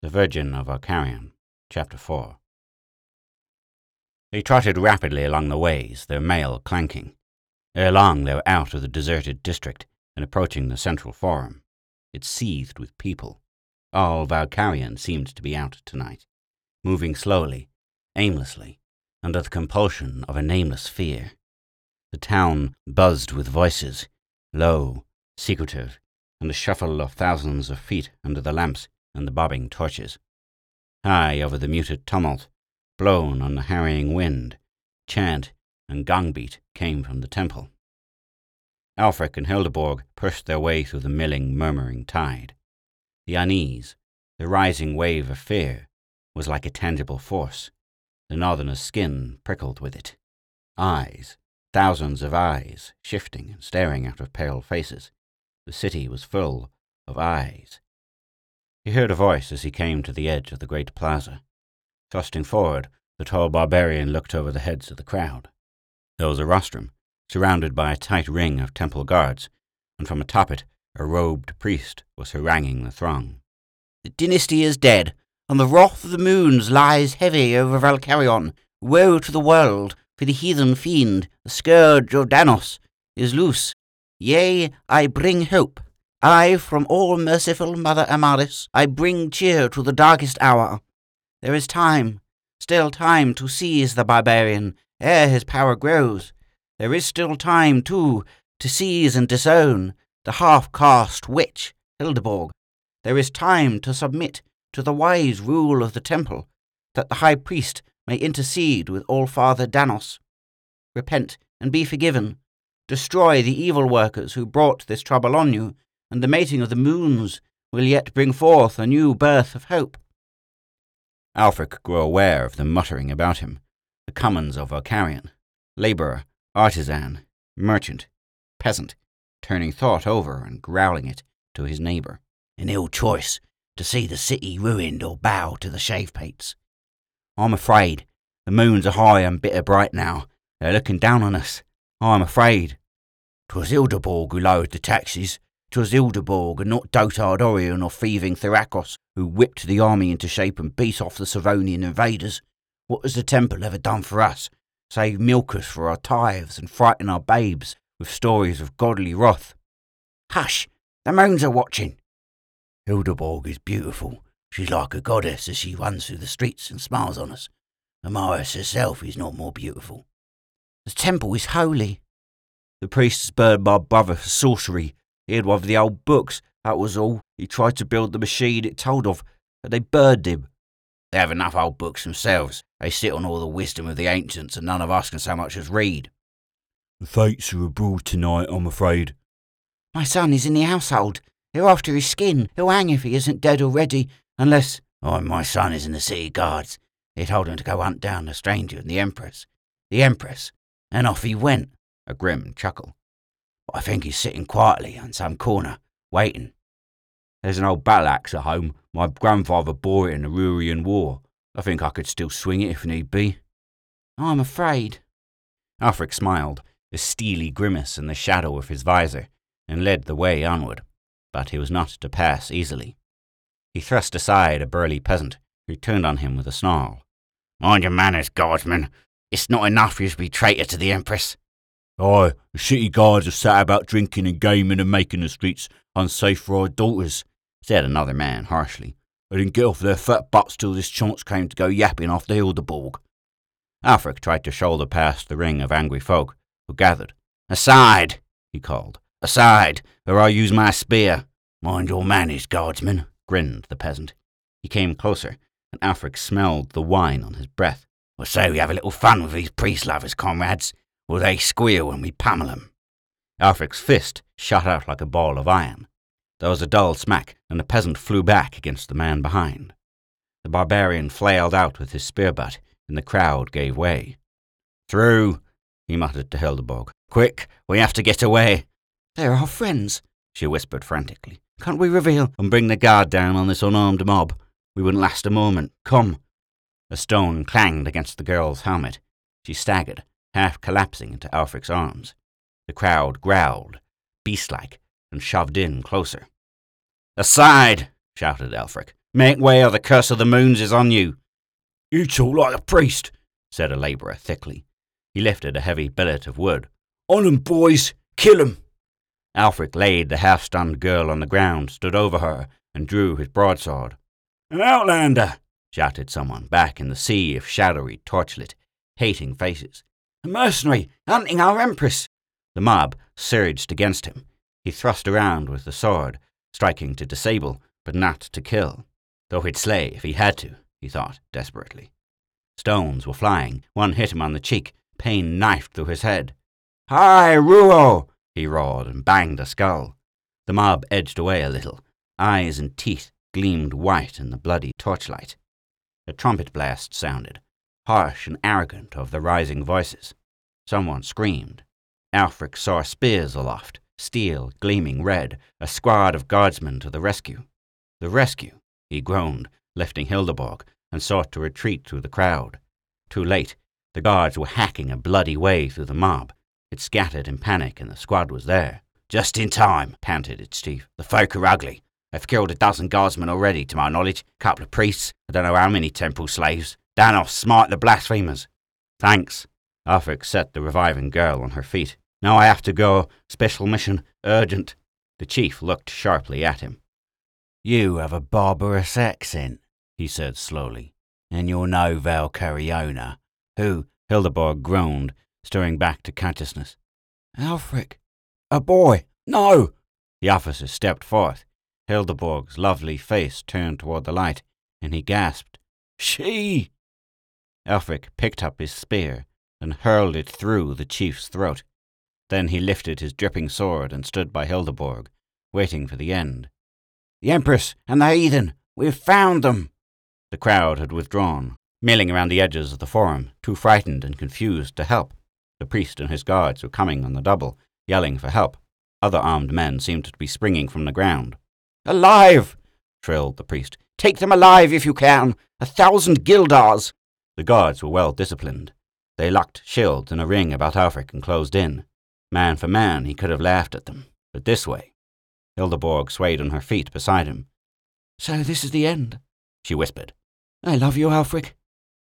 The Virgin of Valkarion, Chapter 4 They trotted rapidly along the ways, their mail clanking. Ere long they were out of the deserted district and approaching the central forum. It seethed with people. All Valkarion seemed to be out tonight, moving slowly, aimlessly, under the compulsion of a nameless fear. The town buzzed with voices, low, secretive, and the shuffle of thousands of feet under the lamps and the bobbing torches. High over the muted tumult, blown on the harrying wind, chant and gong beat came from the temple. Alfric and Hildeborg pushed their way through the milling, murmuring tide. The unease, the rising wave of fear, was like a tangible force. The northerner's skin prickled with it. Eyes, thousands of eyes, shifting and staring out of pale faces. The city was full of eyes. He heard a voice as he came to the edge of the great plaza. Thrusting forward, the tall barbarian looked over the heads of the crowd. There was a rostrum, surrounded by a tight ring of temple guards, and from atop it a robed priest was haranguing the throng. The dynasty is dead, and the wrath of the moons lies heavy over Valkarion. Woe to the world, for the heathen fiend, the scourge of Danos, is loose. Yea, I bring hope. I, from all merciful Mother Amaris, I bring cheer to the darkest hour. There is time, still time to seize the barbarian, ere his power grows. There is still time, too, to seize and disown the half-caste witch, Hildeborg. There is time to submit to the wise rule of the temple, that the high priest may intercede with All-Father Danos. Repent and be forgiven. Destroy the evil workers who brought this trouble on you, and the mating of the moons will yet bring forth a new birth of hope. Alfric grew aware of the muttering about him, the commons of Valkarion, labourer, artisan, merchant, peasant, turning thought over and growling it to his neighbour. An ill choice to see the city ruined or bow to the shave pates. I'm afraid. The moons are high and bitter bright now. They're looking down on us. I'm afraid. 'Twas Hildeborg who lowered the taxes. 'Twas Hildeborg and not Dotard Orion or thieving Thuracos who whipped the army into shape and beat off the Savonian invaders. What has the temple ever done for us, save milk us for our tithes and frighten our babes with stories of godly wrath? Hush! The moons are watching. Hildeborg is beautiful. She's like a goddess as she runs through the streets and smiles on us. Amaris herself is not more beautiful. The temple is holy. The priests burned my brother for sorcery. He had one of the old books, that was all. He tried to build the machine it told of, and they burned him. They have enough old books themselves. They sit on all the wisdom of the ancients, and none of us can so much as read. The fates are abroad tonight, I'm afraid. My son is in the household. They're after his skin. He'll hang if he isn't dead already, unless. Oh, my son is in the city guards. They told him to go hunt down the stranger and the Empress. The Empress. And off he went. A grim chuckle. I think he's sitting quietly on some corner, waiting. There's an old battle axe at home. My grandfather bore it in the Rurian War. I think I could still swing it if need be. I'm afraid. Alfric smiled, a steely grimace in the shadow of his visor, and led the way onward, but he was not to pass easily. He thrust aside a burly peasant, who turned on him with a snarl. Mind your manners, guardsman. It's not enough you to be traitor to the Empress. Aye, the city guards have sat about drinking and gaming and making the streets unsafe for our daughters, said another man harshly. They didn't get off their fat butts till this chance came to go yapping after Hildeborg. Alfric tried to shoulder past the ring of angry folk who gathered. Aside, he called. Aside, or I'll use my spear. Mind your manners, guardsman, grinned the peasant. He came closer, and Alfric smelled the wine on his breath. Or say we have a little fun with these priest lovers, comrades. Will they squeal when we pummel them? Alfric's fist shot out like a ball of iron. There was a dull smack, and the peasant flew back against the man behind. The barbarian flailed out with his spear butt, and the crowd gave way. Through, he muttered to Hildeborg. Quick, we have to get away. They're our friends, she whispered frantically. Can't we reveal and bring the guard down on this unarmed mob? We wouldn't last a moment. Come. A stone clanged against the girl's helmet. She staggered, half collapsing into Alfric's arms. The crowd growled, beast-like, and shoved in closer. Aside! shouted Alfric. Make way or the curse of the moons is on you. You talk like a priest, said a labourer thickly. He lifted a heavy billet of wood. On 'em, boys! Kill 'em! Alfric laid the half stunned girl on the ground, stood over her, and drew his broadsword. An outlander! shouted someone back in the sea of shadowy, torchlit, hating faces. A mercenary, hunting our empress! The mob surged against him. He thrust around with the sword, striking to disable, but not to kill. Though he'd slay if he had to, he thought desperately. Stones were flying. One hit him on the cheek. Pain knifed through his head. Hi, Ruo! he roared and banged a skull. The mob edged away a little. Eyes and teeth gleamed white in the bloody torchlight. A trumpet blast sounded, harsh and arrogant of the rising voices. Someone screamed. Alfric saw spears aloft, steel gleaming red, a squad of guardsmen to the rescue. The rescue, he groaned, lifting Hildeborg, and sought to retreat through the crowd. Too late, the guards were hacking a bloody way through the mob. It scattered in panic, and the squad was there. Just in time, panted its chief. The folk are ugly. They've killed a dozen guardsmen already, to my knowledge. A couple of priests. I don't know how many temple slaves. Danos, smite the blasphemers. Thanks. Alfric set the reviving girl on her feet. Now I have to go. Special mission. Urgent. The chief looked sharply at him. You have a barbarous accent, he said slowly, and you're no Valkariona, who, Hildeborg groaned, stirring back to consciousness. Alfric, a boy, no! The officer stepped forth. Hildeborg's lovely face turned toward the light, and he gasped, She! Alfric picked up his spear and hurled it through the chief's throat. Then he lifted his dripping sword and stood by Hildeborg, waiting for the end. The Empress and the heathen! We've found them! The crowd had withdrawn, milling around the edges of the forum, too frightened and confused to help. The priest and his guards were coming on the double, yelling for help. Other armed men seemed to be springing from the ground. Alive! shrilled the priest. Take them alive if you can! A thousand guildars! The guards were well disciplined. They locked shields in a ring about Alfric and closed in. Man for man, he could have laughed at them. But this way. Hildeborg swayed on her feet beside him. So this is the end, she whispered. I love you, Alfric.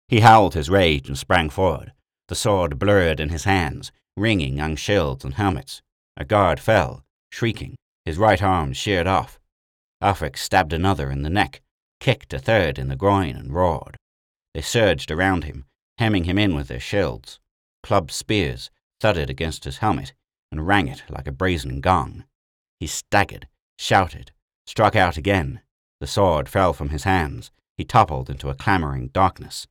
He howled his rage and sprang forward, the sword blurred in his hands, ringing on shields and helmets. A guard fell, shrieking, his right arm sheared off. Alfric stabbed another in the neck, kicked a third in the groin, and roared. They surged around him, hemming him in with their shields. Clubbed spears thudded against his helmet and rang it like a brazen gong. He staggered, shouted, struck out again. The sword fell from his hands. He toppled into a clamoring darkness.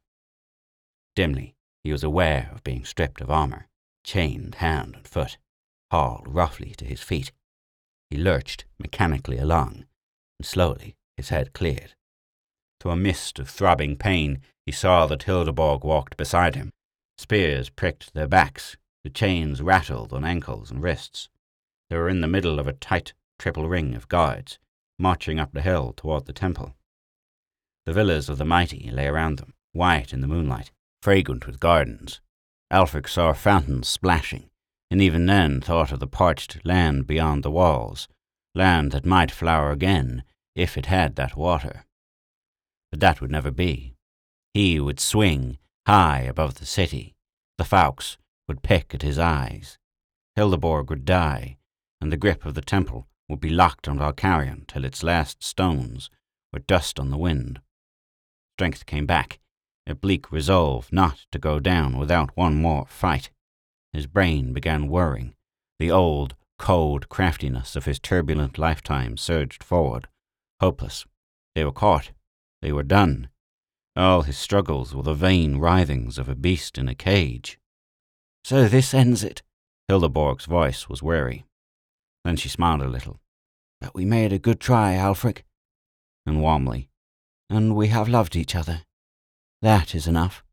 Dimly, he was aware of being stripped of armor, chained hand and foot, hauled roughly to his feet. He lurched mechanically along, and slowly his head cleared. Through a mist of throbbing pain, he saw that Hildeborg walked beside him. Spears pricked their backs, the chains rattled on ankles and wrists. They were in the middle of a tight triple ring of guards, marching up the hill toward the temple. The villas of the mighty lay around them, white in the moonlight, fragrant with gardens. Alfric saw fountains splashing, and even then thought of the parched land beyond the walls, land that might flower again if it had that water. But that would never be. He would swing high above the city. The Fauks would peck at his eyes. Hildeborg would die, and the grip of the temple would be locked on Valkarion till its last stones were dust on the wind strength came back, a bleak resolve not to go down without one more fight. His brain began whirring. The old, cold craftiness of his turbulent lifetime surged forward. Hopeless. They were caught. They were done. All his struggles were the vain writhings of a beast in a cage. So this ends it. Hildeborg's voice was weary. Then she smiled a little. But we made a good try, Alfric. And warmly, and we have loved each other. That is enough.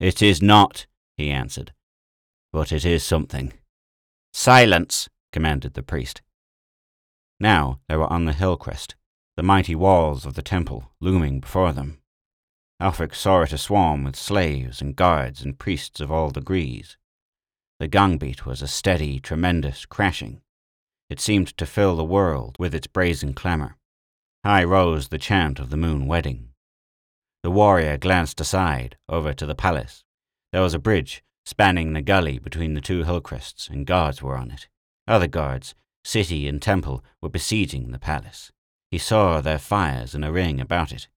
It is not, he answered, but it is something. Silence, commanded the priest. Now they were on the hill crest, the mighty walls of the temple looming before them. Alfric saw it aswarm with slaves and guards and priests of all degrees. The gong beat was a steady, tremendous crashing. It seemed to fill the world with its brazen clamour. High rose the chant of the moon wedding. The warrior glanced aside, over to the palace. There was a bridge spanning the gully between the two hill crests, and guards were on it. Other guards, city and temple, were besieging the palace. He saw their fires in a ring about it.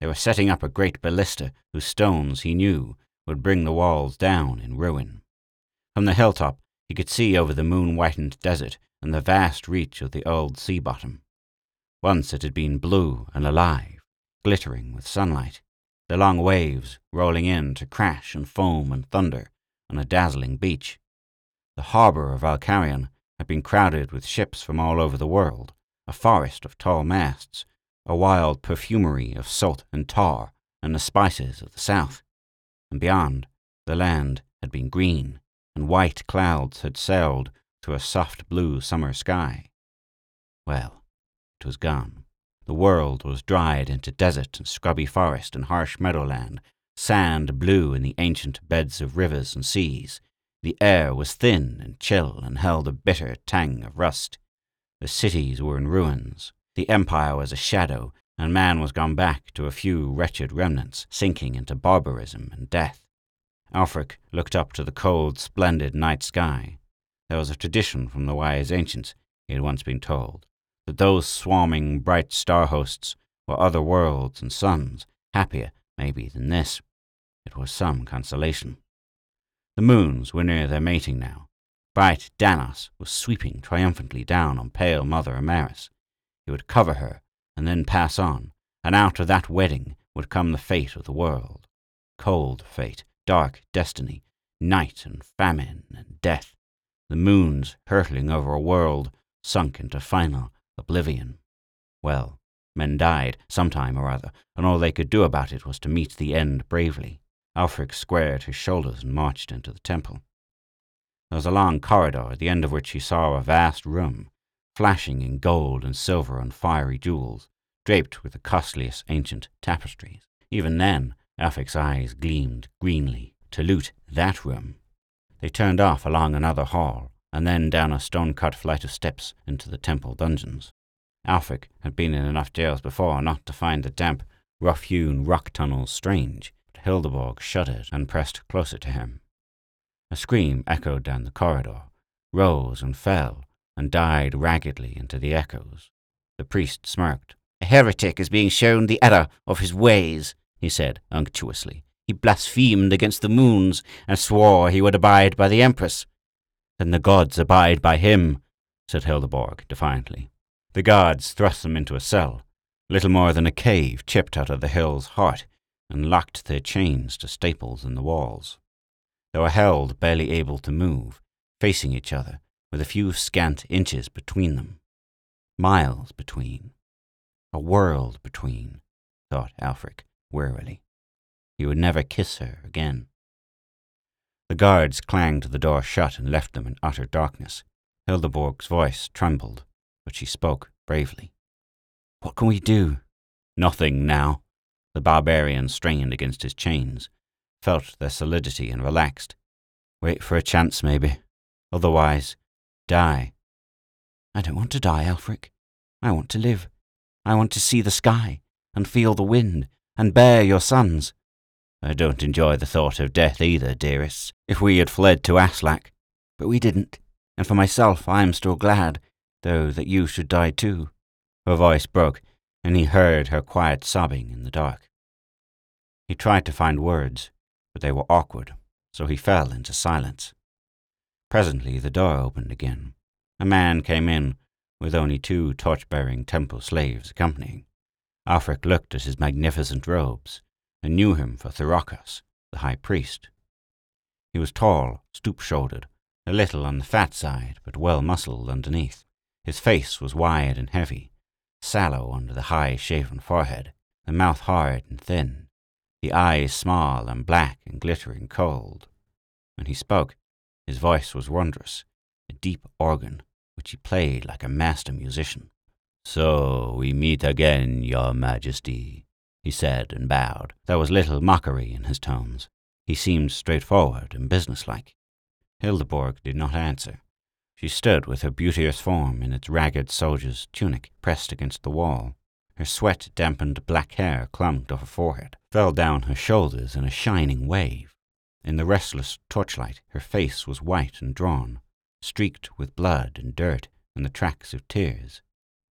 They were setting up a great ballista whose stones, he knew, would bring the walls down in ruin. From the hilltop, he could see over the moon whitened desert and the vast reach of the old sea bottom. Once it had been blue and alive, glittering with sunlight, the long waves rolling in to crash and foam and thunder on a dazzling beach. The harbour of Valkarion had been crowded with ships from all over the world, a forest of tall masts, a wild perfumery of salt and tar and the spices of the south. And beyond, the land had been green, and white clouds had sailed to a soft blue summer sky. Well, it was gone. The world was dried into desert and scrubby forest and harsh meadowland. Sand blew in the ancient beds of rivers and seas. The air was thin and chill and held a bitter tang of rust. The cities were in ruins. The empire was a shadow, and man was gone back to a few wretched remnants, sinking into barbarism and death. Alfric looked up to the cold, splendid night sky. There was a tradition from the wise ancients, he had once been told, that those swarming bright star hosts were other worlds and suns, happier, maybe, than this. It was some consolation. The moons were near their mating now, Bright Danos was sweeping triumphantly down on pale Mother Amaris. He would cover her and then pass on, and out of that wedding would come the fate of the world. Cold fate, dark destiny, night and famine and death. The moons hurtling over a world sunk into final oblivion. Well, men died sometime or other, and all they could do about it was to meet the end bravely. Alfric squared his shoulders and marched into the temple. There was a long corridor, at the end of which he saw a vast room, flashing in gold and silver and fiery jewels, draped with the costliest ancient tapestries. Even then, Alfric's eyes gleamed greenly. To loot that room. They turned off along another hall, and then down a stone-cut flight of steps into the temple dungeons. Alfric had been in enough jails before not to find the damp, rough-hewn rock tunnels strange, but Hildeborg shuddered and pressed closer to him. A scream echoed down the corridor, rose and fell, and died raggedly into the echoes. The priest smirked. A heretic is being shown the error of his ways, he said unctuously. He blasphemed against the moons and swore he would abide by the Empress. Then the gods abide by him, said Hildeborg defiantly. The gods thrust them into a cell, little more than a cave chipped out of the hill's heart, and locked their chains to staples in the walls. They were held barely able to move, facing each other, with a few scant inches between them. Miles between. A world between, thought Alfric wearily. He would never kiss her again. The guards clanged the door shut and left them in utter darkness. Hildeborg's voice trembled, but she spoke bravely. What can we do? Nothing now. The barbarian strained against his chains, felt their solidity and relaxed. Wait for a chance, maybe. Otherwise, die. I don't want to die, Alfric. I want to live. I want to see the sky, and feel the wind, and bear your sons. I don't enjoy the thought of death either, dearest. If we had fled to Aslak. But we didn't, and for myself I am still glad, though that you should die too. Her voice broke, and he heard her quiet sobbing in the dark. He tried to find words, but they were awkward, so he fell into silence. Presently the door opened again. A man came in, with only two torch-bearing temple slaves accompanying. Alfric looked at his magnificent robes, and knew him for Thuracos, the high priest. He was tall, stoop-shouldered, a little on the fat side, but well muscled underneath. His face was wide and heavy, sallow under the high shaven forehead, the mouth hard and thin, the eyes small and black and glittering cold. When he spoke, his voice was wondrous, a deep organ, which he played like a master musician. So we meet again, your majesty, he said and bowed. There was little mockery in his tones. He seemed straightforward and businesslike. Hildeborg did not answer. She stood with her beauteous form in its ragged soldier's tunic pressed against the wall. Her sweat dampened black hair clung to her forehead, fell down her shoulders in a shining wave. In the restless torchlight, her face was white and drawn, streaked with blood and dirt and the tracks of tears.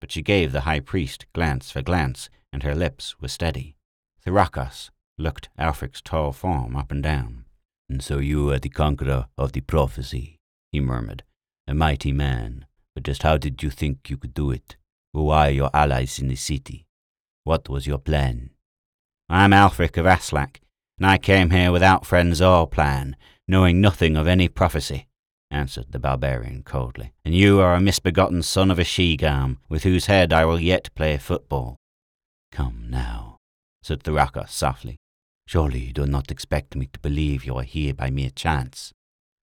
But she gave the high priest glance for glance, and her lips were steady. Thuracos looked Alfric's tall form up and down. And so you are the conqueror of the prophecy, he murmured. A mighty man, but just how did you think you could do it? Who are your allies in the city? What was your plan? I am Alfric of Aslak, and I came here without friends or plan, knowing nothing of any prophecy, answered the barbarian coldly. And you are a misbegotten son of a she-garm, with whose head I will yet play football. Come now, said Thuracos softly. Surely you do not expect me to believe you are here by mere chance.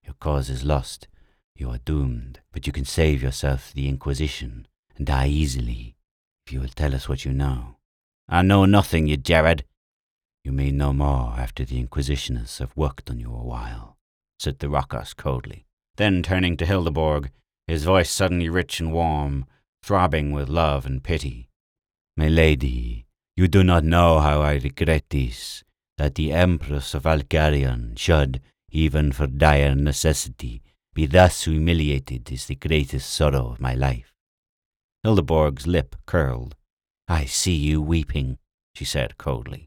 Your cause is lost. You are doomed, but you can save yourself the Inquisition and die easily if you will tell us what you know. I know nothing, you Jared. You may know more after the Inquisitioners have worked on you a while, said Thuracos coldly. Then turning to Hildeborg, his voice suddenly rich and warm, throbbing with love and pity. My lady, you do not know how I regret this that the Empress of Valkarion should, even for dire necessity, be thus humiliated is the greatest sorrow of my life. Hildeborg's lip curled. I see you weeping, she said coldly.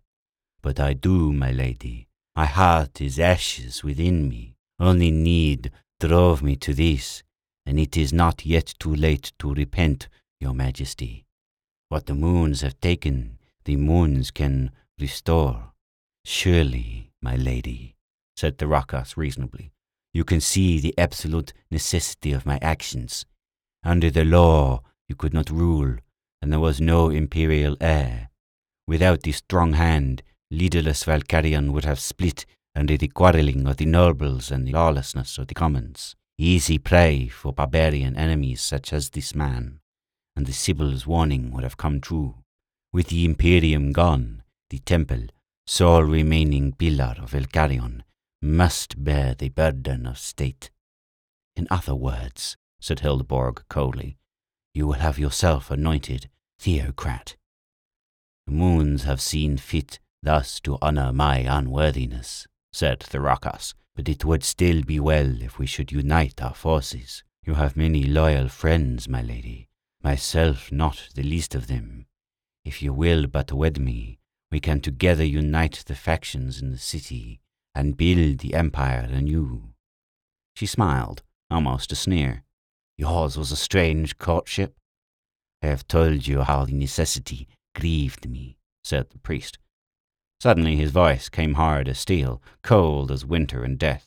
But I do, my lady. My heart is ashes within me. Only need drove me to this, and it is not yet too late to repent, your majesty. What the moons have taken, the moons can restore. Surely, my lady, said Thuracos reasonably, you can see the absolute necessity of my actions. Under the law, you could not rule, and there was no imperial heir. Without the strong hand, leaderless Valkarion would have split under the quarrelling of the nobles and the lawlessness of the commons. Easy prey for barbarian enemies such as this man, and the Sibyl's warning would have come true. With the Imperium gone, the temple sole remaining pillar of Valkarion, must bear the burden of state. In other words, said Hildeborg coldly, you will have yourself anointed theocrat. The moons have seen fit thus to honor my unworthiness, said Thuracos, but it would still be well if we should unite our forces. You have many loyal friends, my lady, myself not the least of them. If you will but wed me, we can together unite the factions in the city and build the empire anew. She smiled, almost a sneer. Yours was a strange courtship. I have told you how the necessity grieved me, said the priest. Suddenly his voice came hard as steel, cold as winter and death.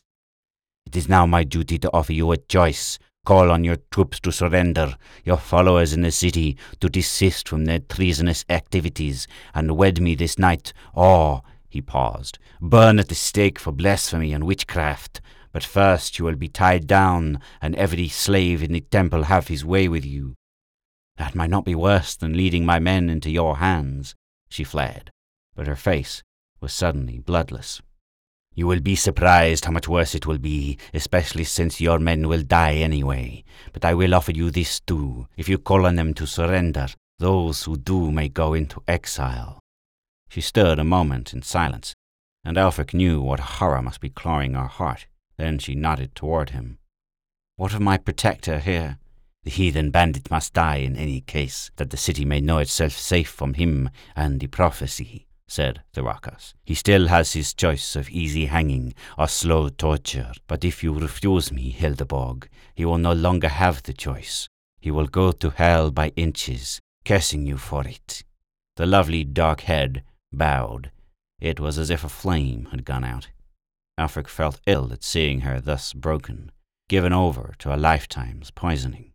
It is now my duty to offer you a choice, Call on your troops to surrender, your followers in the city to desist from their treasonous activities, and wed me this night, or, he paused, burn at the stake for blasphemy and witchcraft. But first you will be tied down, and every slave in the temple have his way with you. That might not be worse than leading my men into your hands. She fled, but her face was suddenly bloodless. You will be surprised how much worse it will be, especially since your men will die anyway. But I will offer you this too. If you call on them to surrender, those who do may go into exile. She stood a moment in silence, and Alfric knew what horror must be clawing her heart. Then she nodded toward him. What of my protector here? The heathen bandit must die in any case, that the city may know itself safe from him and the prophecy said Thuracos. He still has his choice of easy hanging or slow torture, but if you refuse me, Hildeborg, he will no longer have the choice. He will go to hell by inches, cursing you for it. The lovely dark head bowed. It was as if a flame had gone out. Alfric felt ill at seeing her thus broken, given over to a lifetime's poisoning.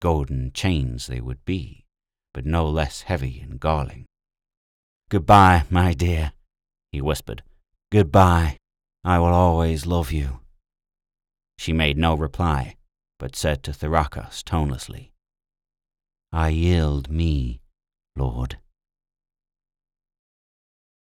Golden chains they would be, but no less heavy and galling. Goodbye, my dear, he whispered. Goodbye. I will always love you. She made no reply, but said to Thuracos tonelessly, I yield me, Lord.